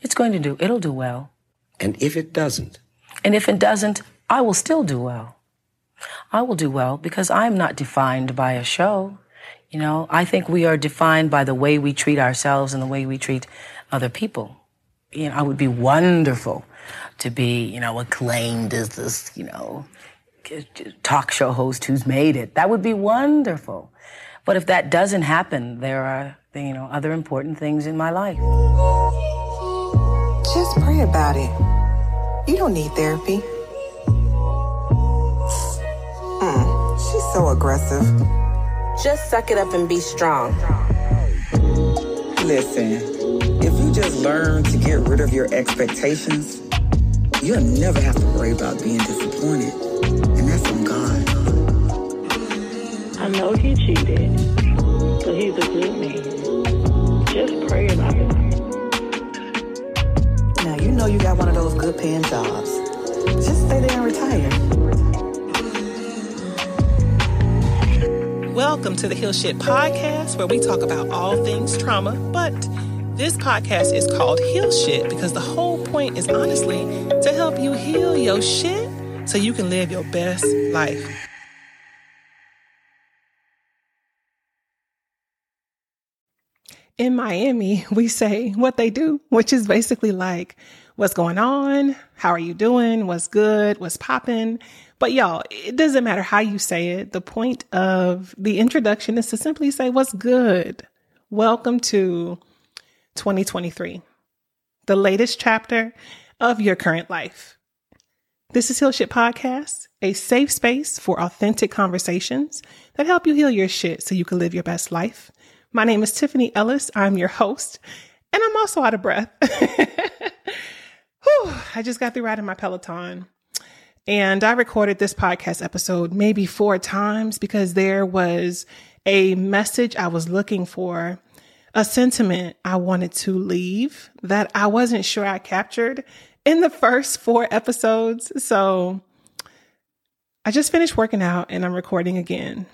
It's going to do, it'll do well. And if it doesn't? And if it doesn't, I will still do well. I will do well because I'm not defined by a show. You know, I think we are defined by the way we treat ourselves and the way we treat other people. You know, I would be wonderful to be, you know, acclaimed as this, you know, talk show host who's made it. That would be wonderful. But if that doesn't happen, there are, you know, other important things in my life. Just pray about it. You don't need therapy. Mm, she's so aggressive. Just suck it up and be strong. Listen, if you just learn to get rid of your expectations, you'll never have to worry about being disappointed. And that's on God. I know he cheated, but he's a good man. Just pray about it. Know you got one of those good paying jobs. Just stay there and retire. Welcome to the Heal Shit Podcast, where we talk about all things trauma. But this podcast is called Heal Shit because the whole point is honestly to help you heal your shit so you can live your best life. In Miami, we say what they do, which is basically like, what's going on? How are you doing? What's good? What's popping? But y'all, it doesn't matter how you say it. The point of the introduction is to simply say, What's good? Welcome to 2023, the latest chapter of your current life. This is Heal Shit Podcast, a safe space for authentic conversations that help you heal your shit so you can live your best life. My name is Tiffany Ellis. I'm your host, and I'm also out of breath. I just got through riding my Peloton. And I recorded this podcast episode maybe four times because there was a message I was looking for, a sentiment I wanted to leave that I wasn't sure I captured in the first four episodes. So I just finished working out and I'm recording again.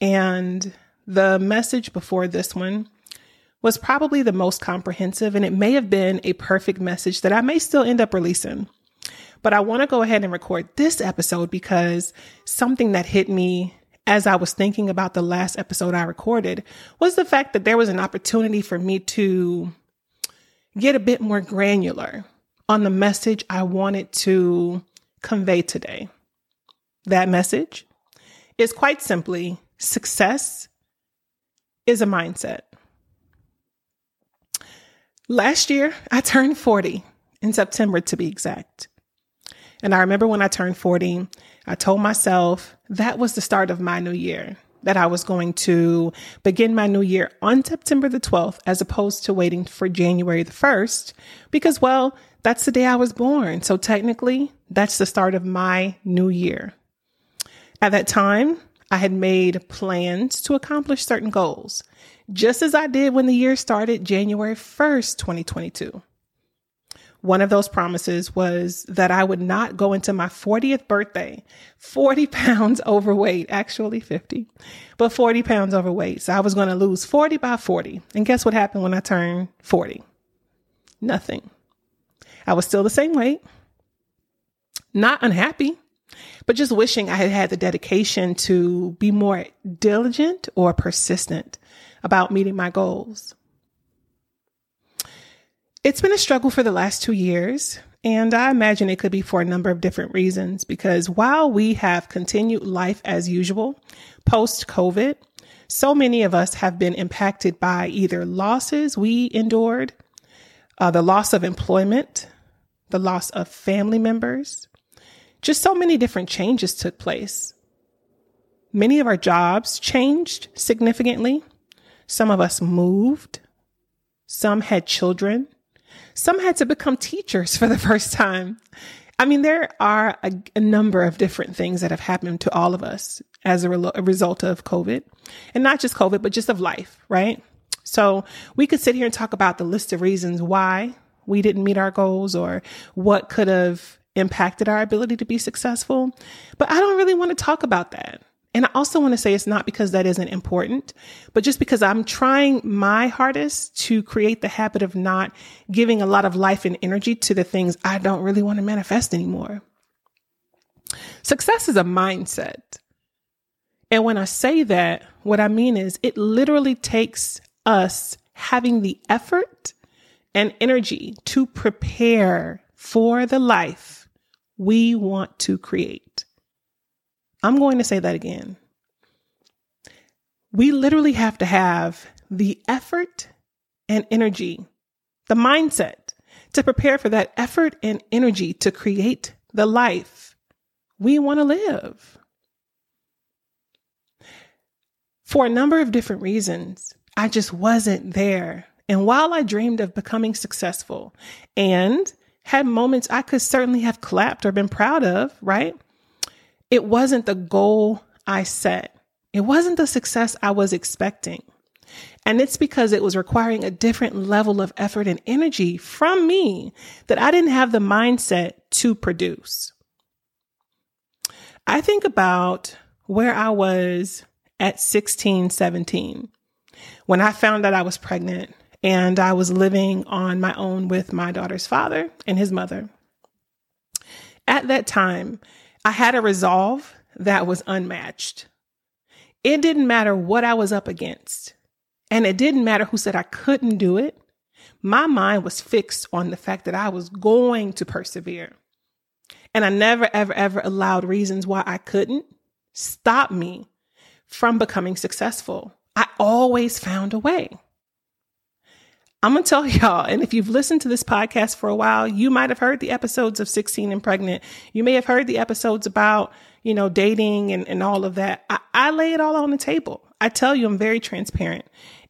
And the message before this one was probably the most comprehensive, and it may have been a perfect message that I may still end up releasing. But I want to go ahead and record this episode because something that hit me as I was thinking about the last episode I recorded was the fact that there was an opportunity for me to get a bit more granular on the message I wanted to convey today. That message is quite simply success is a mindset. Last year, I turned 40 in September to be exact. And I remember when I turned 40, I told myself that was the start of my new year, that I was going to begin my new year on September the 12th, as opposed to waiting for January the 1st, because, well, that's the day I was born. So technically, that's the start of my new year. At that time, I had made plans to accomplish certain goals, just as I did when the year started January 1st, 2022. One of those promises was that I would not go into my 40th birthday 40 pounds overweight, actually 50, but 40 pounds overweight. So I was going to lose 40 by 40. And guess what happened when I turned 40? Nothing. I was still the same weight, not unhappy, but just wishing I had had the dedication to be more diligent or persistent about meeting my goals. It's been a struggle for the last two years, and I imagine it could be for a number of different reasons because while we have continued life as usual post COVID, so many of us have been impacted by either losses we endured, uh, the loss of employment, the loss of family members. Just so many different changes took place. Many of our jobs changed significantly. Some of us moved. Some had children. Some had to become teachers for the first time. I mean, there are a, a number of different things that have happened to all of us as a, re- a result of COVID and not just COVID, but just of life, right? So we could sit here and talk about the list of reasons why we didn't meet our goals or what could have impacted our ability to be successful. But I don't really want to talk about that. And I also want to say it's not because that isn't important, but just because I'm trying my hardest to create the habit of not giving a lot of life and energy to the things I don't really want to manifest anymore. Success is a mindset. And when I say that, what I mean is it literally takes us having the effort and energy to prepare for the life we want to create. I'm going to say that again. We literally have to have the effort and energy, the mindset to prepare for that effort and energy to create the life we want to live. For a number of different reasons, I just wasn't there. And while I dreamed of becoming successful and had moments I could certainly have clapped or been proud of, right? It wasn't the goal I set. It wasn't the success I was expecting. And it's because it was requiring a different level of effort and energy from me that I didn't have the mindset to produce. I think about where I was at 16, 17 when I found that I was pregnant and I was living on my own with my daughter's father and his mother. At that time, I had a resolve that was unmatched. It didn't matter what I was up against, and it didn't matter who said I couldn't do it. My mind was fixed on the fact that I was going to persevere. And I never, ever, ever allowed reasons why I couldn't stop me from becoming successful. I always found a way. I'm going to tell y'all, and if you've listened to this podcast for a while, you might have heard the episodes of 16 and pregnant. You may have heard the episodes about, you know, dating and, and all of that. I, I lay it all on the table. I tell you, I'm very transparent.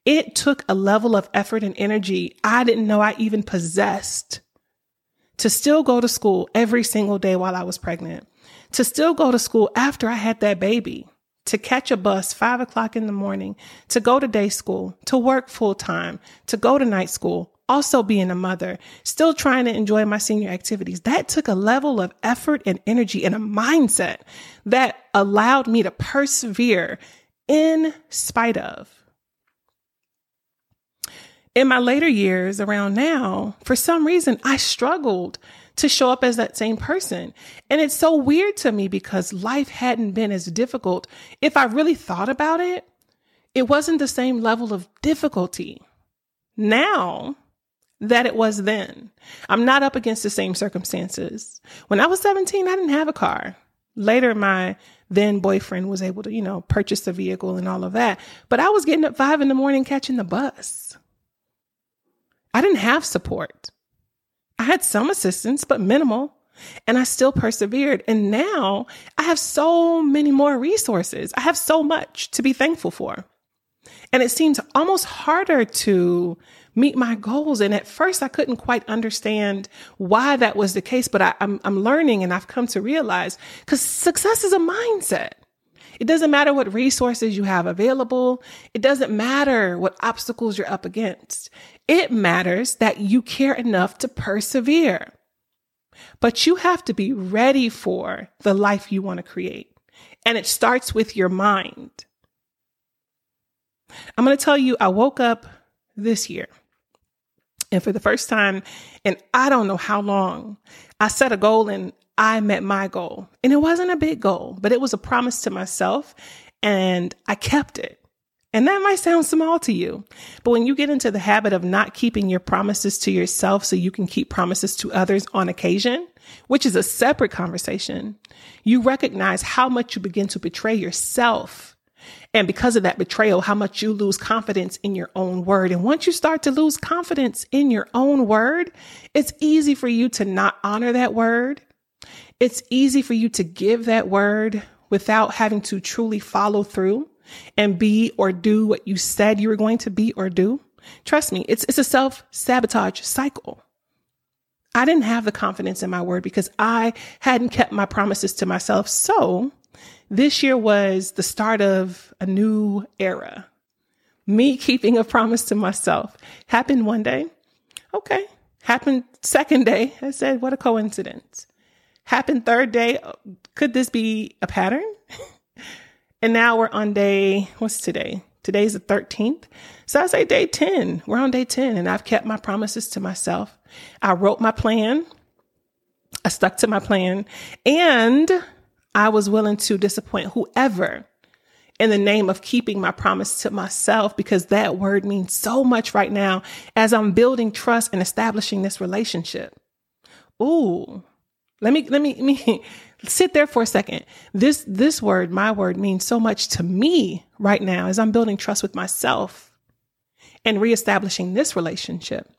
It took a level of effort and energy I didn't know I even possessed to still go to school every single day while I was pregnant, to still go to school after I had that baby to catch a bus five o'clock in the morning, to go to day school, to work full time, to go to night school, also being a mother, still trying to enjoy my senior activities. That took a level of effort and energy and a mindset that allowed me to persevere in spite of. In my later years around now, for some reason, I struggled to show up as that same person. And it's so weird to me because life hadn't been as difficult. If I really thought about it, it wasn't the same level of difficulty now that it was then. I'm not up against the same circumstances. When I was 17, I didn't have a car. Later, my then boyfriend was able to, you know, purchase a vehicle and all of that. But I was getting up five in the morning catching the bus. I didn't have support. I had some assistance, but minimal. And I still persevered. And now I have so many more resources. I have so much to be thankful for. And it seems almost harder to meet my goals. And at first I couldn't quite understand why that was the case, but I, am I'm, I'm learning and I've come to realize because success is a mindset. It doesn't matter what resources you have available. It doesn't matter what obstacles you're up against. It matters that you care enough to persevere. But you have to be ready for the life you want to create. And it starts with your mind. I'm going to tell you, I woke up this year. And for the first time and I don't know how long, I set a goal and I met my goal. And it wasn't a big goal, but it was a promise to myself and I kept it. And that might sound small to you, but when you get into the habit of not keeping your promises to yourself so you can keep promises to others on occasion, which is a separate conversation, you recognize how much you begin to betray yourself. And because of that betrayal, how much you lose confidence in your own word. And once you start to lose confidence in your own word, it's easy for you to not honor that word. It's easy for you to give that word without having to truly follow through and be or do what you said you were going to be or do, trust me, it's, it's a self sabotage cycle. I didn't have the confidence in my word because I hadn't kept my promises to myself. So this year was the start of a new era. Me keeping a promise to myself happened one day. Okay. Happened second day. I said, what a coincidence. Happened third day. Could this be a pattern? And now we're on day, what's today? Today's the 13th. So I say day 10. We're on day 10 and I've kept my promises to myself. I wrote my plan. I stuck to my plan and I was willing to disappoint whoever in the name of keeping my promise to myself because that word means so much right now as I'm building trust and establishing this relationship. Ooh, let me, let me, let me sit there for a second. This, this word, my word means so much to me right now as I'm building trust with myself and reestablishing this relationship.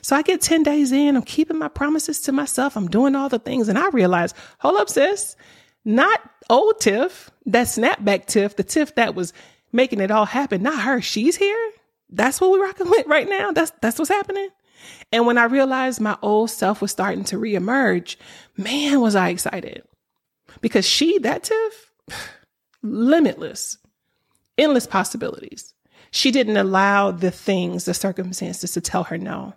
So I get 10 days in, I'm keeping my promises to myself, I'm doing all the things, and I realize, hold up, sis, not old Tiff, that snapback Tiff, the Tiff that was making it all happen, not her. She's here. That's what we're rocking with right now. That's that's what's happening. And when I realized my old self was starting to reemerge, man, was I excited. Because she, that Tiff, limitless, endless possibilities. She didn't allow the things, the circumstances to tell her no.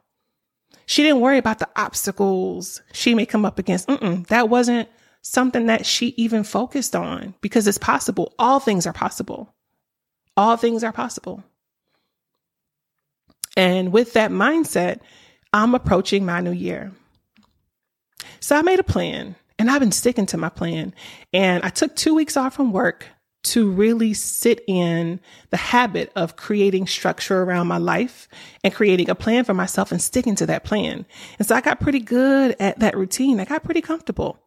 She didn't worry about the obstacles she may come up against. Mm-mm, that wasn't something that she even focused on because it's possible. All things are possible. All things are possible. And with that mindset, I'm approaching my new year. So I made a plan and I've been sticking to my plan. And I took two weeks off from work to really sit in the habit of creating structure around my life and creating a plan for myself and sticking to that plan. And so I got pretty good at that routine. I got pretty comfortable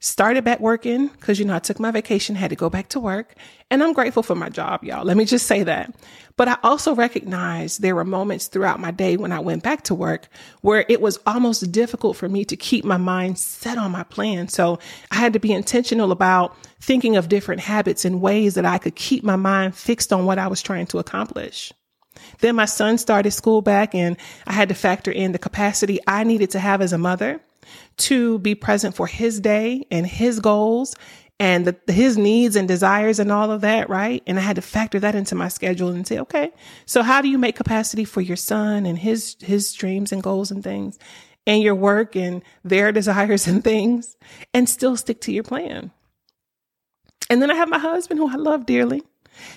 started back working because, you know, I took my vacation, had to go back to work. And I'm grateful for my job, y'all. Let me just say that. But I also recognize there were moments throughout my day when I went back to work where it was almost difficult for me to keep my mind set on my plan. So I had to be intentional about thinking of different habits and ways that I could keep my mind fixed on what I was trying to accomplish. Then my son started school back and I had to factor in the capacity I needed to have as a mother to be present for his day and his goals and the, his needs and desires and all of that, right? And I had to factor that into my schedule and say, okay, so how do you make capacity for your son and his, his dreams and goals and things and your work and their desires and things and still stick to your plan? And then I have my husband who I love dearly.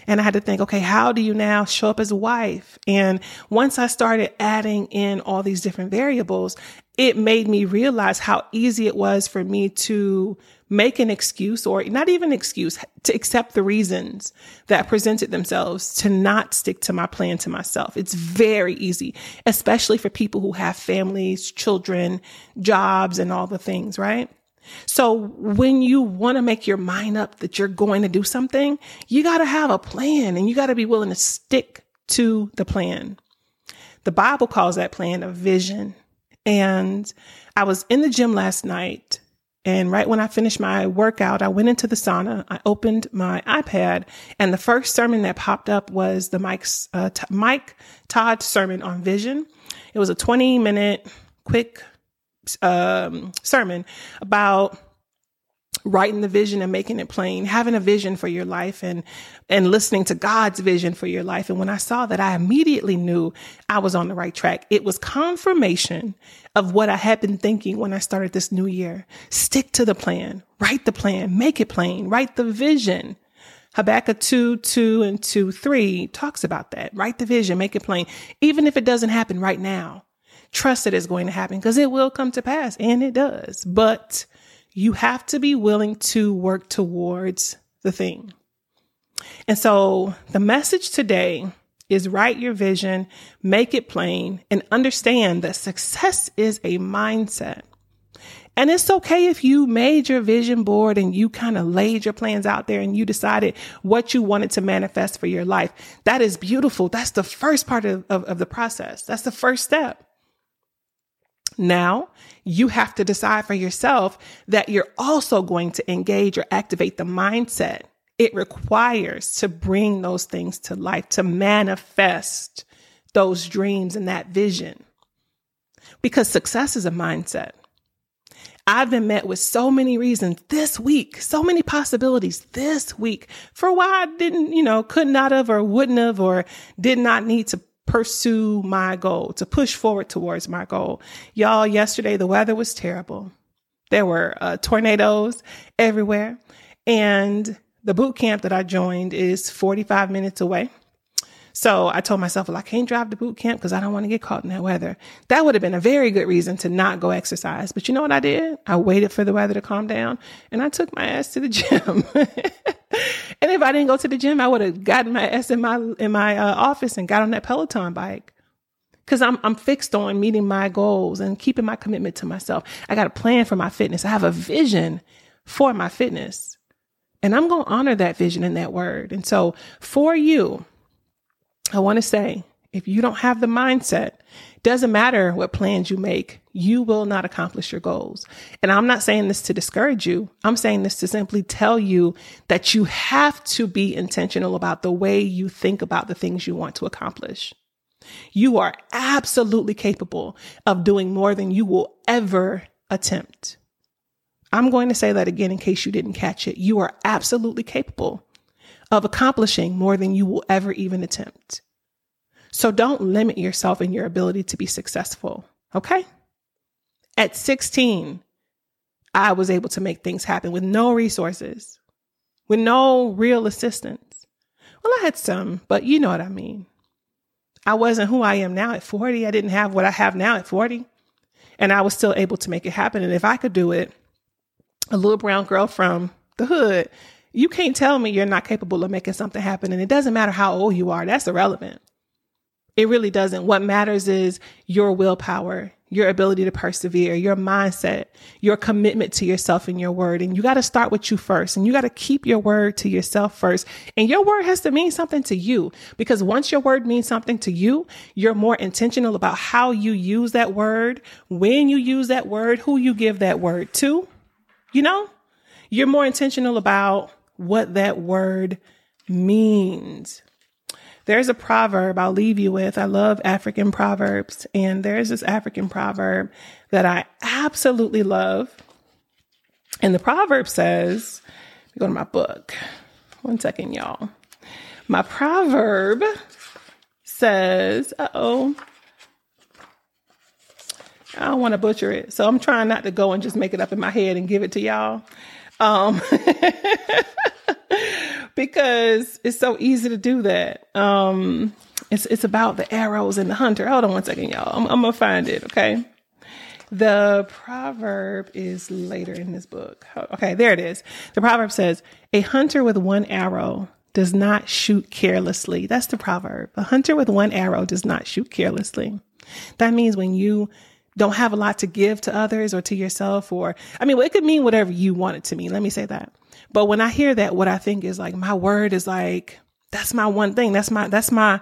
And I had to think, okay, how do you now show up as a wife? And once I started adding in all these different variables, it made me realize how easy it was for me to make an excuse or not even excuse to accept the reasons that presented themselves to not stick to my plan to myself. It's very easy, especially for people who have families, children, jobs, and all the things, right? So when you want to make your mind up that you're going to do something, you got to have a plan and you got to be willing to stick to the plan. The Bible calls that plan a vision. And I was in the gym last night and right when I finished my workout, I went into the sauna. I opened my iPad, and the first sermon that popped up was the Mike's uh, t- Mike Todd sermon on vision. It was a 20 minute quick um, sermon about writing the vision and making it plain, having a vision for your life and, and listening to God's vision for your life. And when I saw that, I immediately knew I was on the right track. It was confirmation of what I had been thinking when I started this new year. Stick to the plan, write the plan, make it plain, write the vision. Habakkuk 2, 2 and 2, 3 talks about that. Write the vision, make it plain. Even if it doesn't happen right now, trust that it's going to happen because it will come to pass and it does. But you have to be willing to work towards the thing. And so the message today is write your vision, make it plain, and understand that success is a mindset. And it's okay if you made your vision board and you kind of laid your plans out there and you decided what you wanted to manifest for your life. That is beautiful. That's the first part of, of, of the process. That's the first step. Now you have to decide for yourself that you're also going to engage or activate the mindset it requires to bring those things to life, to manifest those dreams and that vision. Because success is a mindset. I've been met with so many reasons this week, so many possibilities this week for why I didn't, you know, could not have or wouldn't have or did not need to pursue my goal, to push forward towards my goal. Y'all, yesterday the weather was terrible. There were uh, tornadoes everywhere. And the boot camp that I joined is 45 minutes away. So I told myself, well, I can't drive to boot camp because I don't want to get caught in that weather. That would have been a very good reason to not go exercise. But you know what I did? I waited for the weather to calm down and I took my ass to the gym. and if I didn't go to the gym, I would have gotten my ass in my, in my uh, office and got on that Peloton bike. Cause I'm, I'm fixed on meeting my goals and keeping my commitment to myself. I got a plan for my fitness. I have a vision for my fitness. And I'm going to honor that vision and that word. And so for you, I want to say, if you don't have the mindset, doesn't matter what plans you make, you will not accomplish your goals. And I'm not saying this to discourage you. I'm saying this to simply tell you that you have to be intentional about the way you think about the things you want to accomplish. You are absolutely capable of doing more than you will ever attempt. I'm going to say that again in case you didn't catch it. You are absolutely capable of accomplishing more than you will ever even attempt. So don't limit yourself in your ability to be successful. Okay. At 16, I was able to make things happen with no resources, with no real assistance. Well, I had some, but you know what I mean. I wasn't who I am now at 40. I didn't have what I have now at 40. And I was still able to make it happen. And if I could do it, a little brown girl from the hood, you can't tell me you're not capable of making something happen. And it doesn't matter how old you are, that's irrelevant. It really doesn't. What matters is your willpower, your ability to persevere, your mindset, your commitment to yourself and your word. And you got to start with you first. And you got to keep your word to yourself first. And your word has to mean something to you because once your word means something to you, you're more intentional about how you use that word, when you use that word, who you give that word to. You know, you're more intentional about what that word means. There's a proverb I'll leave you with. I love African proverbs, and there's this African proverb that I absolutely love. And the proverb says, go to my book. One second, y'all. My proverb says, uh oh, I don't want to butcher it. So I'm trying not to go and just make it up in my head and give it to y'all. Um, because it's so easy to do that. Um, it's, it's about the arrows and the hunter. Hold on one second, y'all. I'm, I'm to find it. Okay. The proverb is later in this book. Okay, there it is. The proverb says, A hunter with one arrow does not shoot carelessly. That's the proverb. A hunter with one arrow does not shoot carelessly. That means when you don't have a lot to give to others or to yourself or I mean, it could mean whatever you want it to mean. Let me say that. But when I hear that, what I think is like my word is like that's my one thing. That's my that's my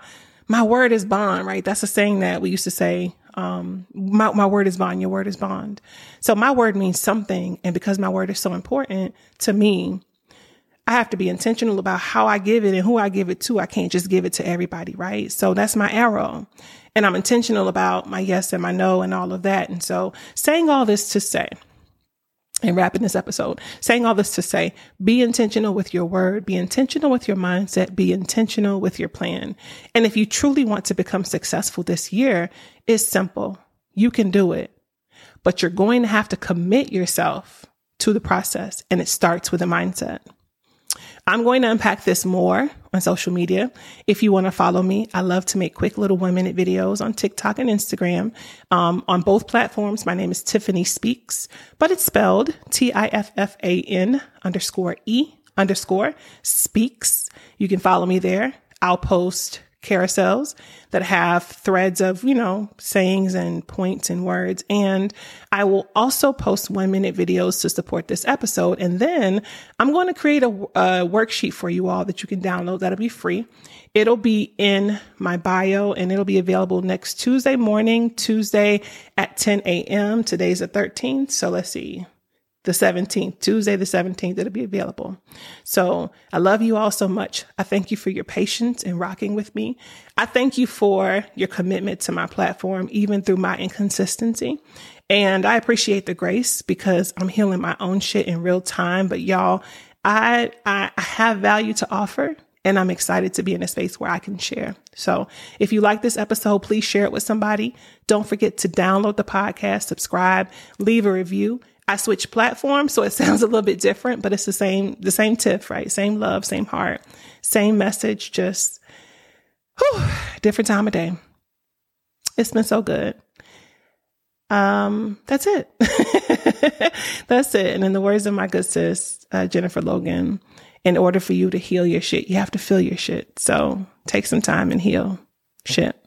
my word is bond, right? That's a saying that we used to say. Um, my my word is bond. Your word is bond. So my word means something, and because my word is so important to me, I have to be intentional about how I give it and who I give it to. I can't just give it to everybody, right? So that's my arrow. And I'm intentional about my yes and my no and all of that. And so saying all this to say, and wrapping this episode, saying all this to say, be intentional with your word, be intentional with your mindset, be intentional with your plan. And if you truly want to become successful this year, it's simple. You can do it, but you're going to have to commit yourself to the process. And it starts with a mindset. I'm going to unpack this more on social media. If you want to follow me, I love to make quick little one minute videos on TikTok and Instagram. Um, on both platforms, my name is Tiffany Speaks, but it's spelled T I F F A N underscore E underscore speaks. You can follow me there. I'll post carousels that have threads of, you know, sayings and points and words. And I will also post one minute videos to support this episode. And then I'm going to create a, a worksheet for you all that you can download. That'll be free. It'll be in my bio and it'll be available next Tuesday morning, Tuesday at 10 a.m. Today's the 13th. So let's see the 17th, Tuesday the 17th, it'll be available. So I love you all so much. I thank you for your patience and rocking with me. I thank you for your commitment to my platform, even through my inconsistency. And I appreciate the grace because I'm healing my own shit in real time. But y'all, I, I have value to offer and I'm excited to be in a space where I can share. So if you like this episode, please share it with somebody. Don't forget to download the podcast, subscribe, leave a review. I switched platforms, so it sounds a little bit different, but it's the same, the same tiff, right? Same love, same heart, same message, just whew, different time of day. It's been so good. Um, that's it. that's it. And in the words of my good sis, uh, Jennifer Logan, in order for you to heal your shit, you have to feel your shit. So take some time and heal shit.